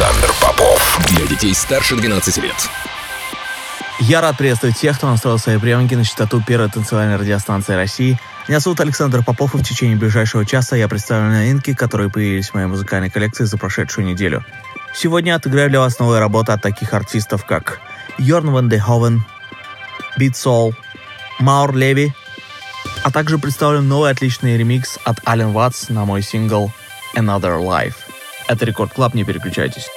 Александр Попов. Для детей старше 12 лет. Я рад приветствовать тех, кто настроил свои приемники на частоту первой танцевальной радиостанции России. Меня зовут Александр Попов, и в течение ближайшего часа я представлю новинки, которые появились в моей музыкальной коллекции за прошедшую неделю. Сегодня отыграю для вас новые работы от таких артистов, как Йорн Ван де Ховен, Beat Soul, Маур Леви, а также представлю новый отличный ремикс от Ален Ватс на мой сингл Another Life. Это Рекорд Клаб, не переключайтесь.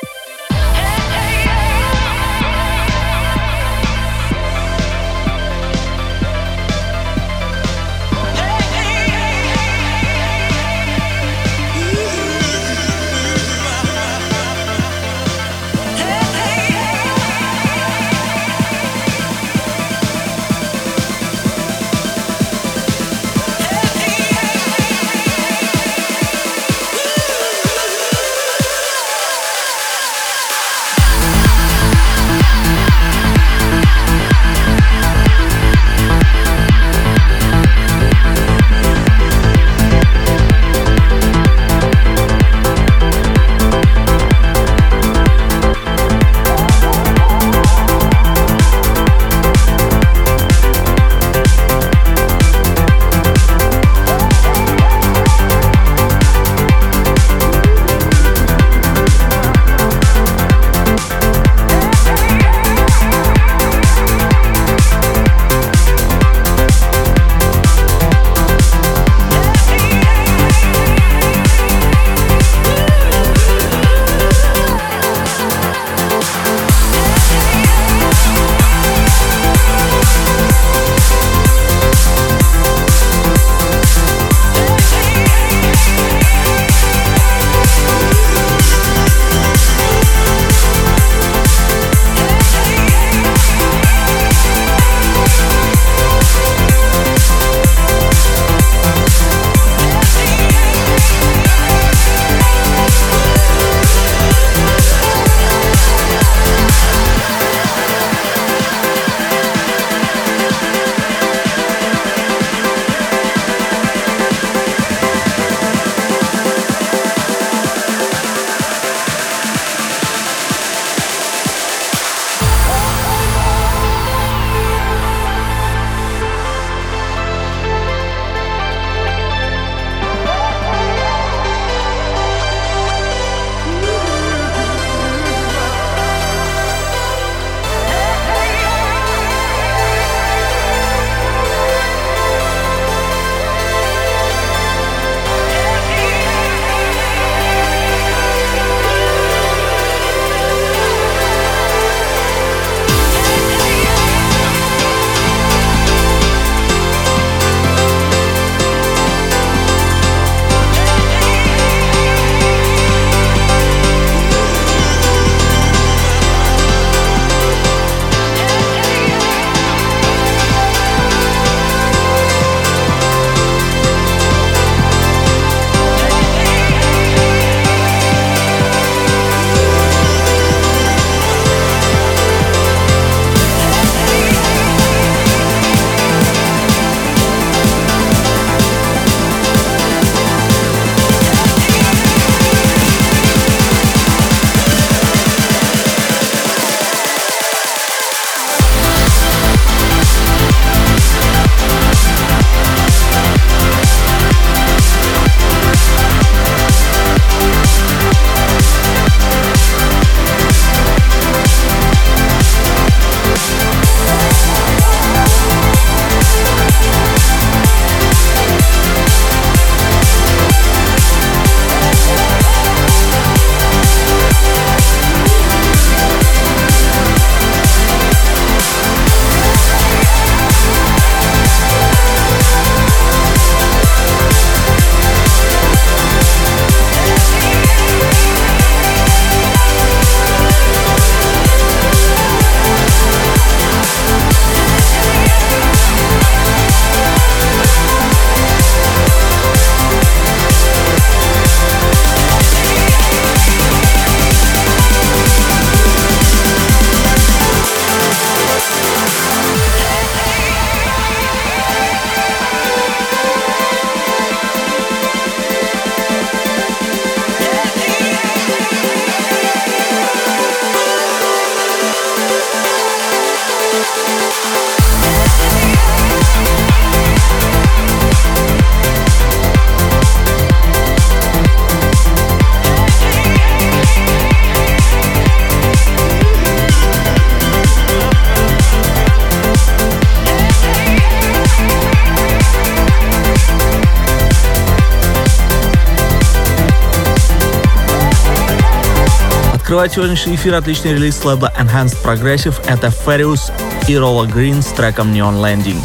Открывает сегодняшний эфир отличный релиз с лейбла Enhanced Progressive. Это Farius и Rolla Green с треком Neon Landing.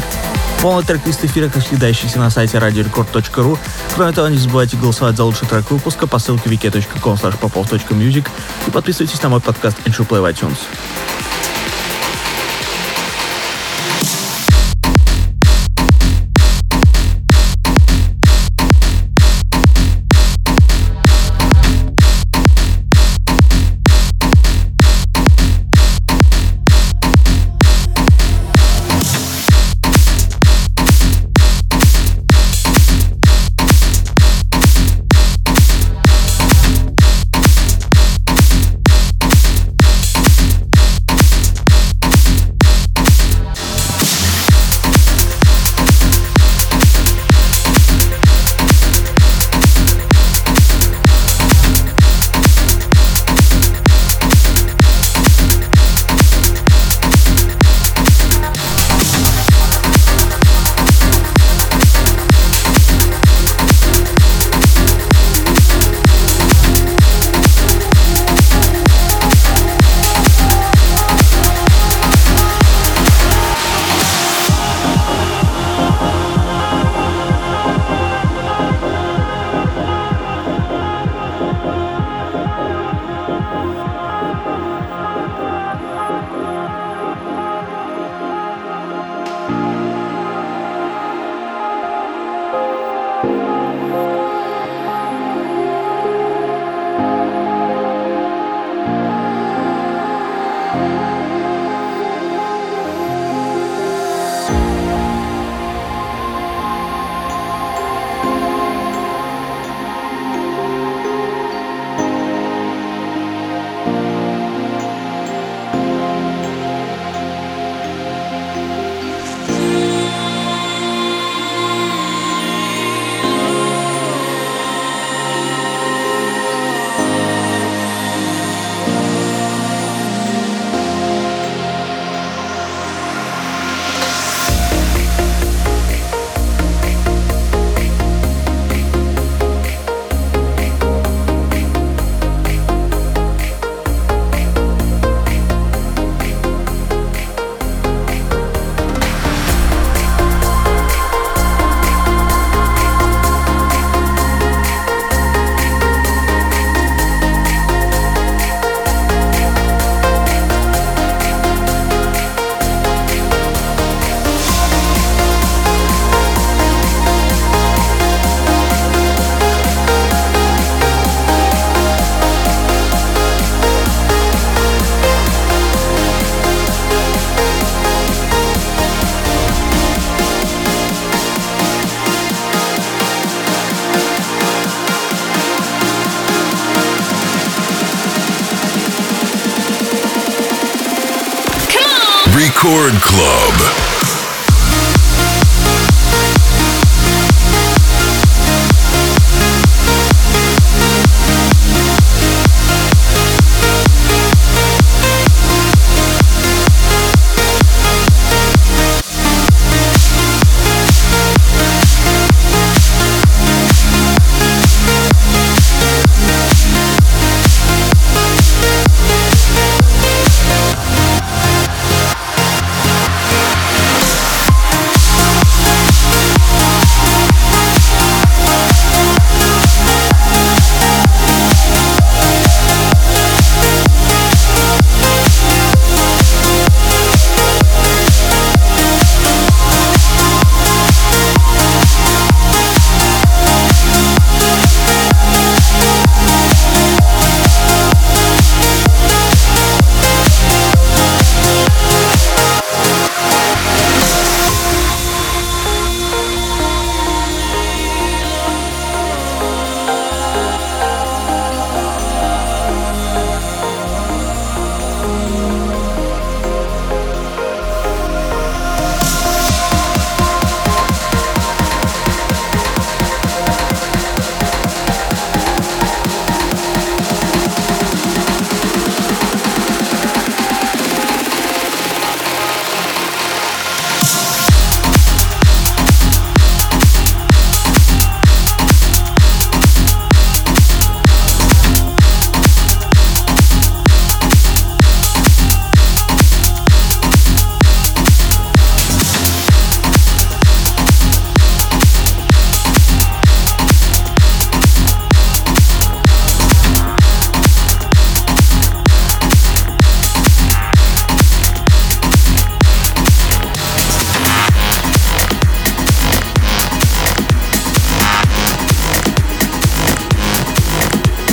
Полный трек-лист эфира, как всегда, ищите на сайте radiorecord.ru. Кроме того, не забывайте голосовать за лучший трек выпуска по ссылке wiki.com popov.music и подписывайтесь на мой подкаст Intro Play в iTunes.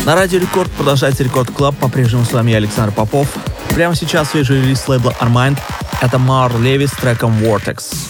На Радио Рекорд продолжается Record Club. По-прежнему с вами я, Александр Попов. Прямо сейчас свежий релиз лейбла Armind. Это Мар Леви с треком Vortex.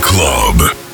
Club.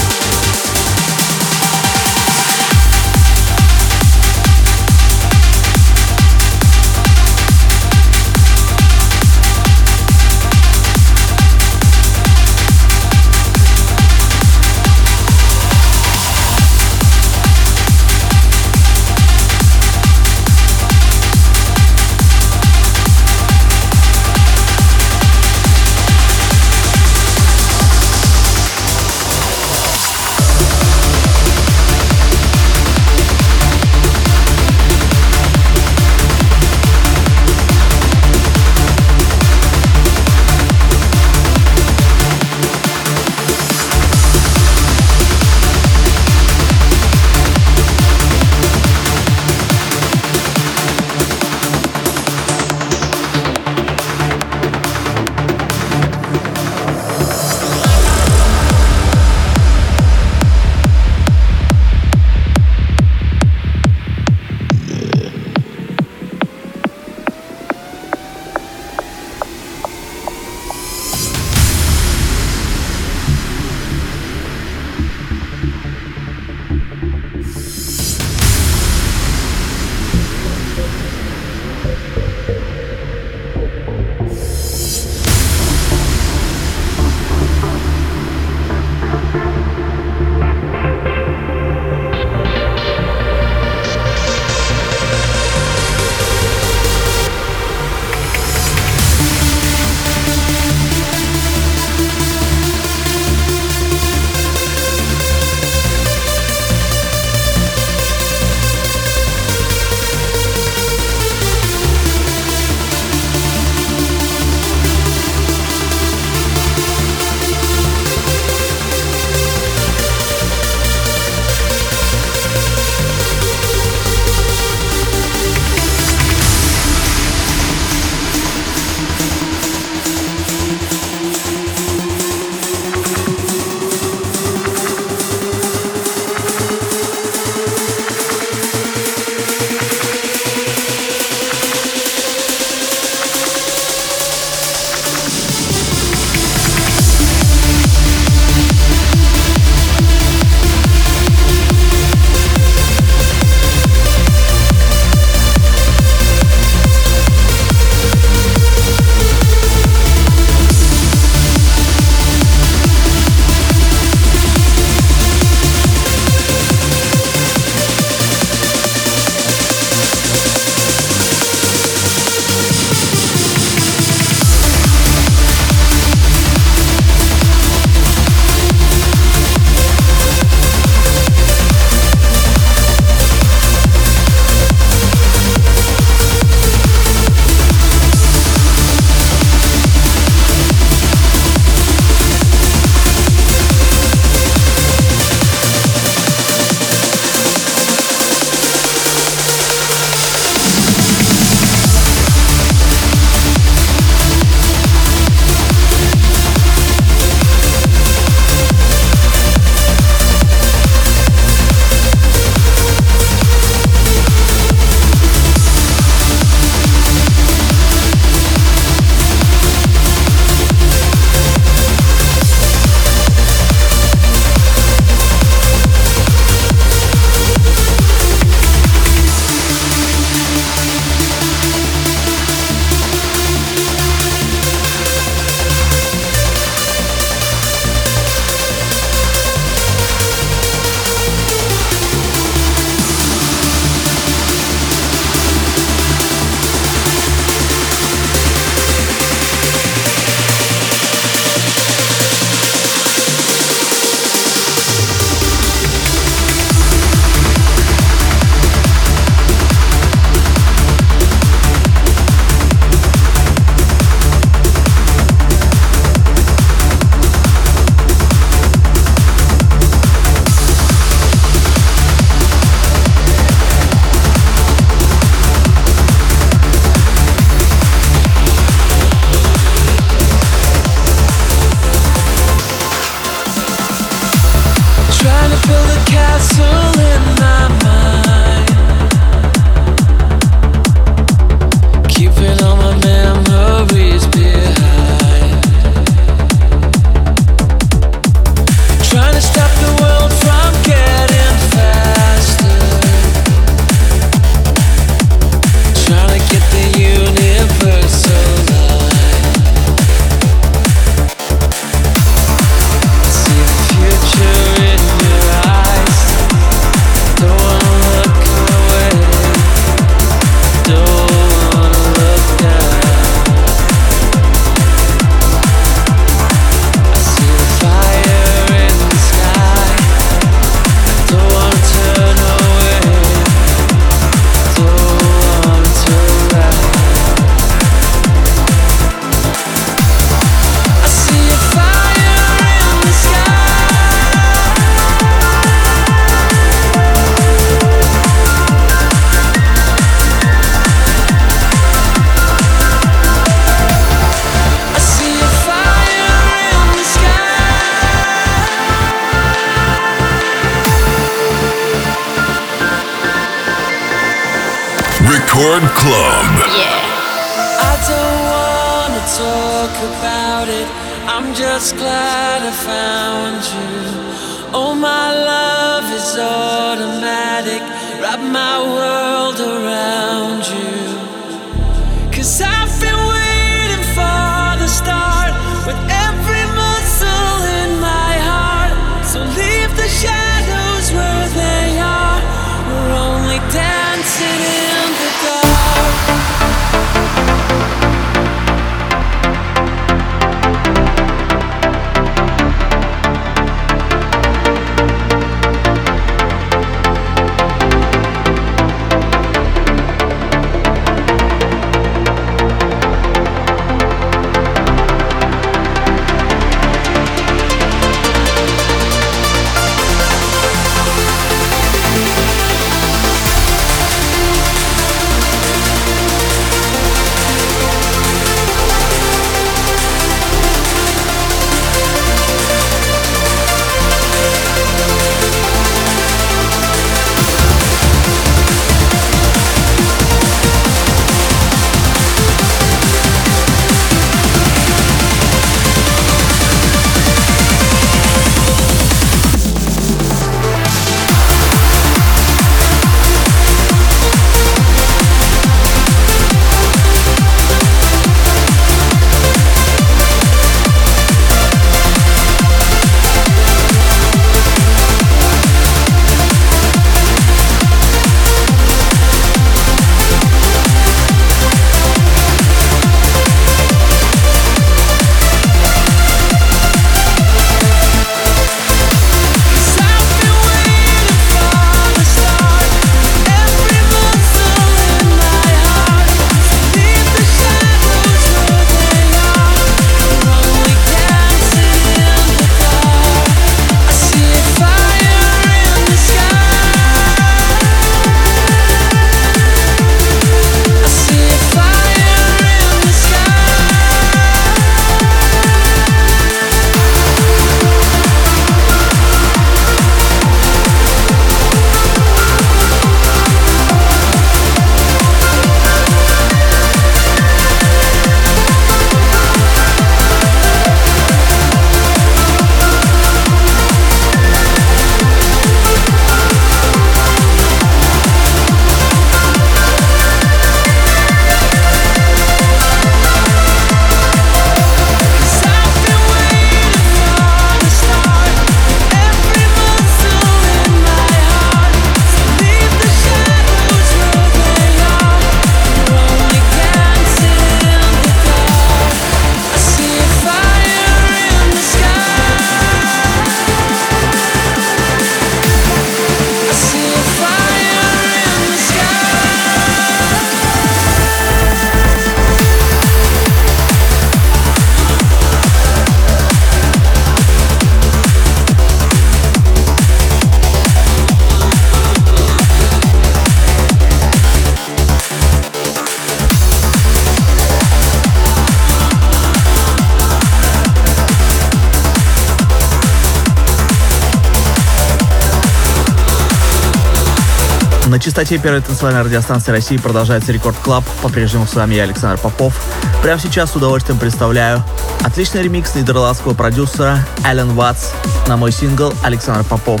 частоте первой танцевальной радиостанции России продолжается Record Club. По-прежнему с вами я, Александр Попов. Прямо сейчас с удовольствием представляю отличный ремикс нидерландского продюсера Allen Watts на мой сингл Александр Попов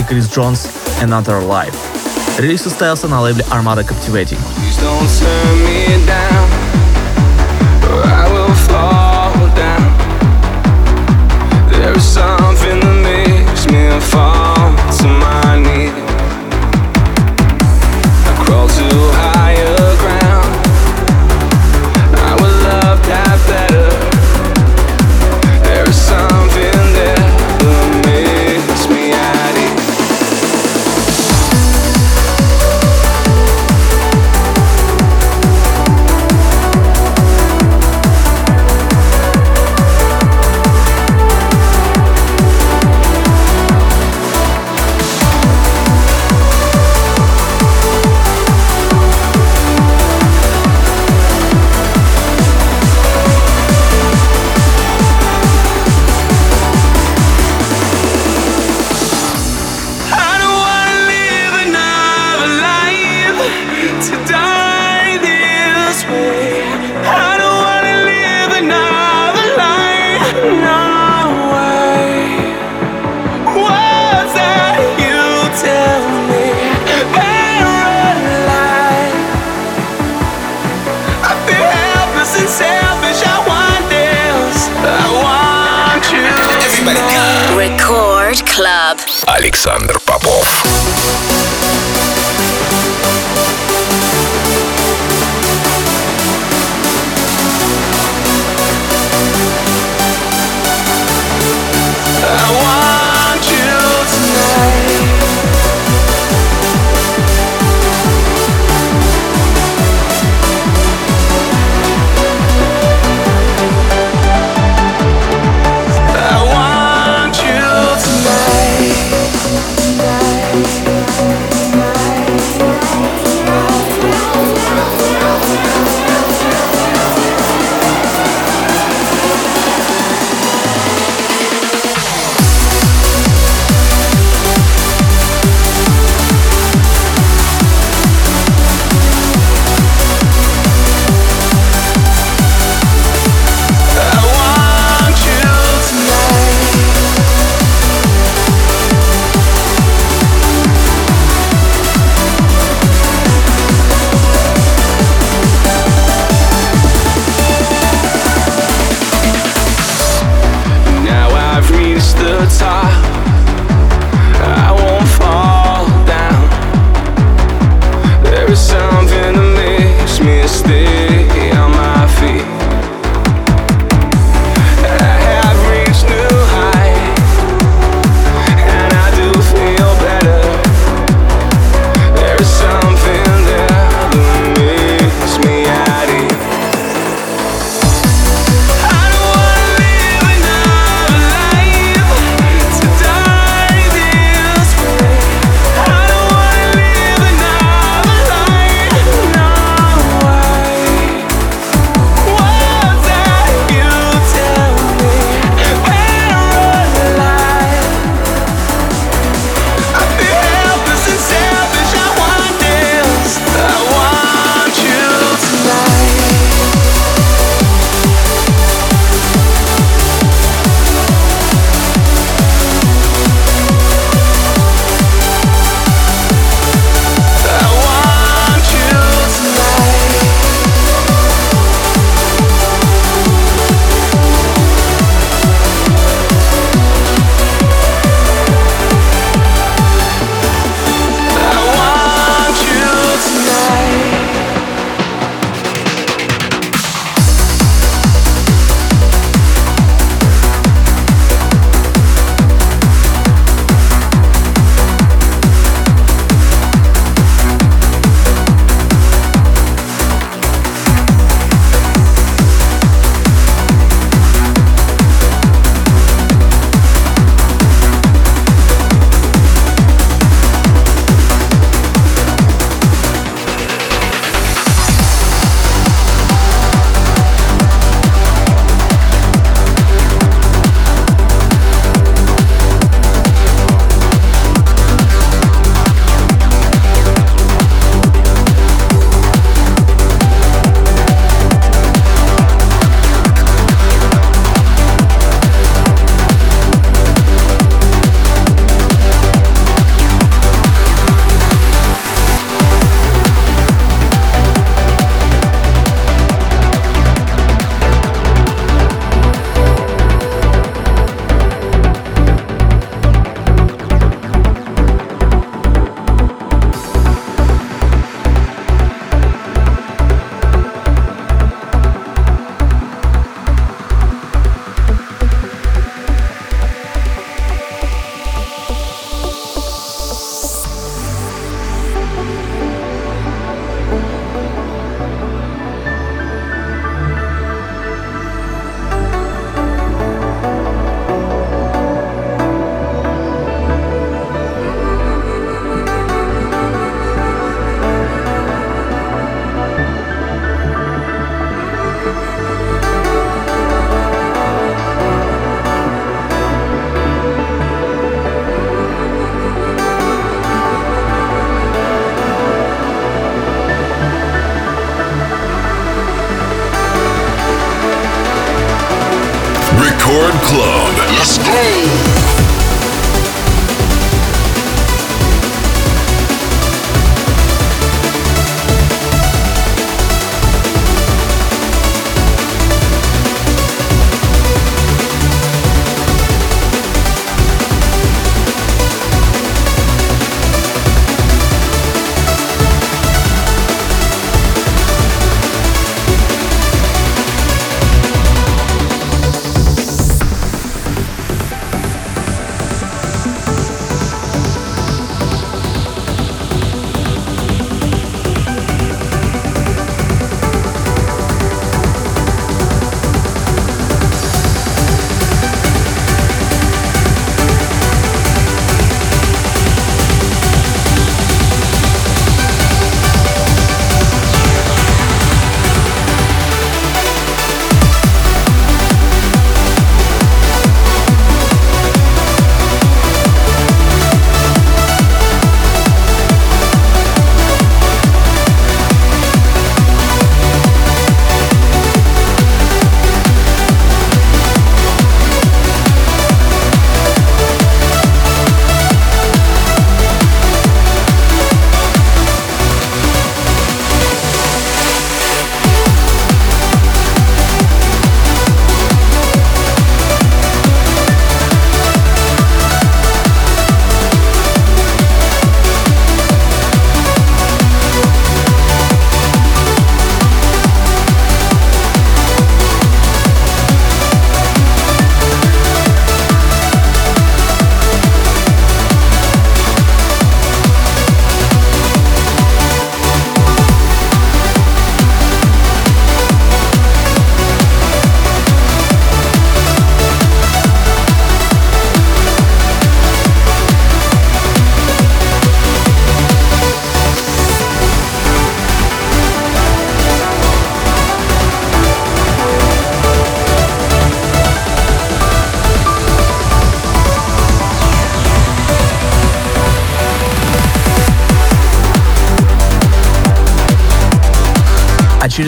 и Chris Jones Another Life. Релиз состоялся на лейбле Armada Captivating. There's some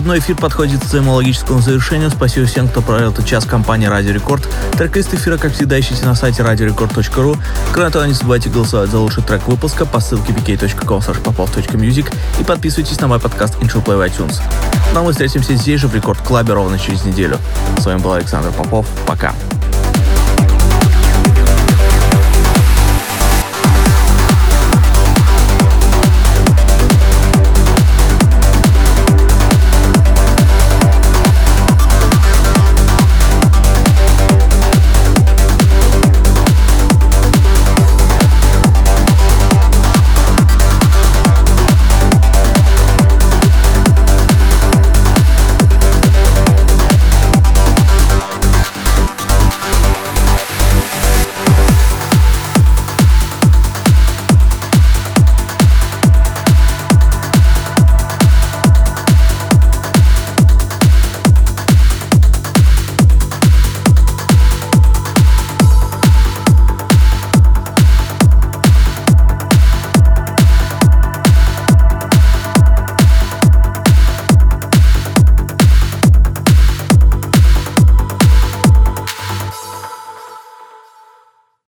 Очередной эфир подходит к своему логическому завершению. Спасибо всем, кто провел этот час компании Радио Рекорд. Трек-лист эфира, как всегда, ищите на сайте radiorecord.ru. Кроме того, не забывайте голосовать за лучший трек выпуска по ссылке vk.com popov.music и подписывайтесь на мой подкаст Intro Play в iTunes. Ну а мы встретимся здесь же в Рекорд Клабе ровно через неделю. С вами был Александр Попов. Пока.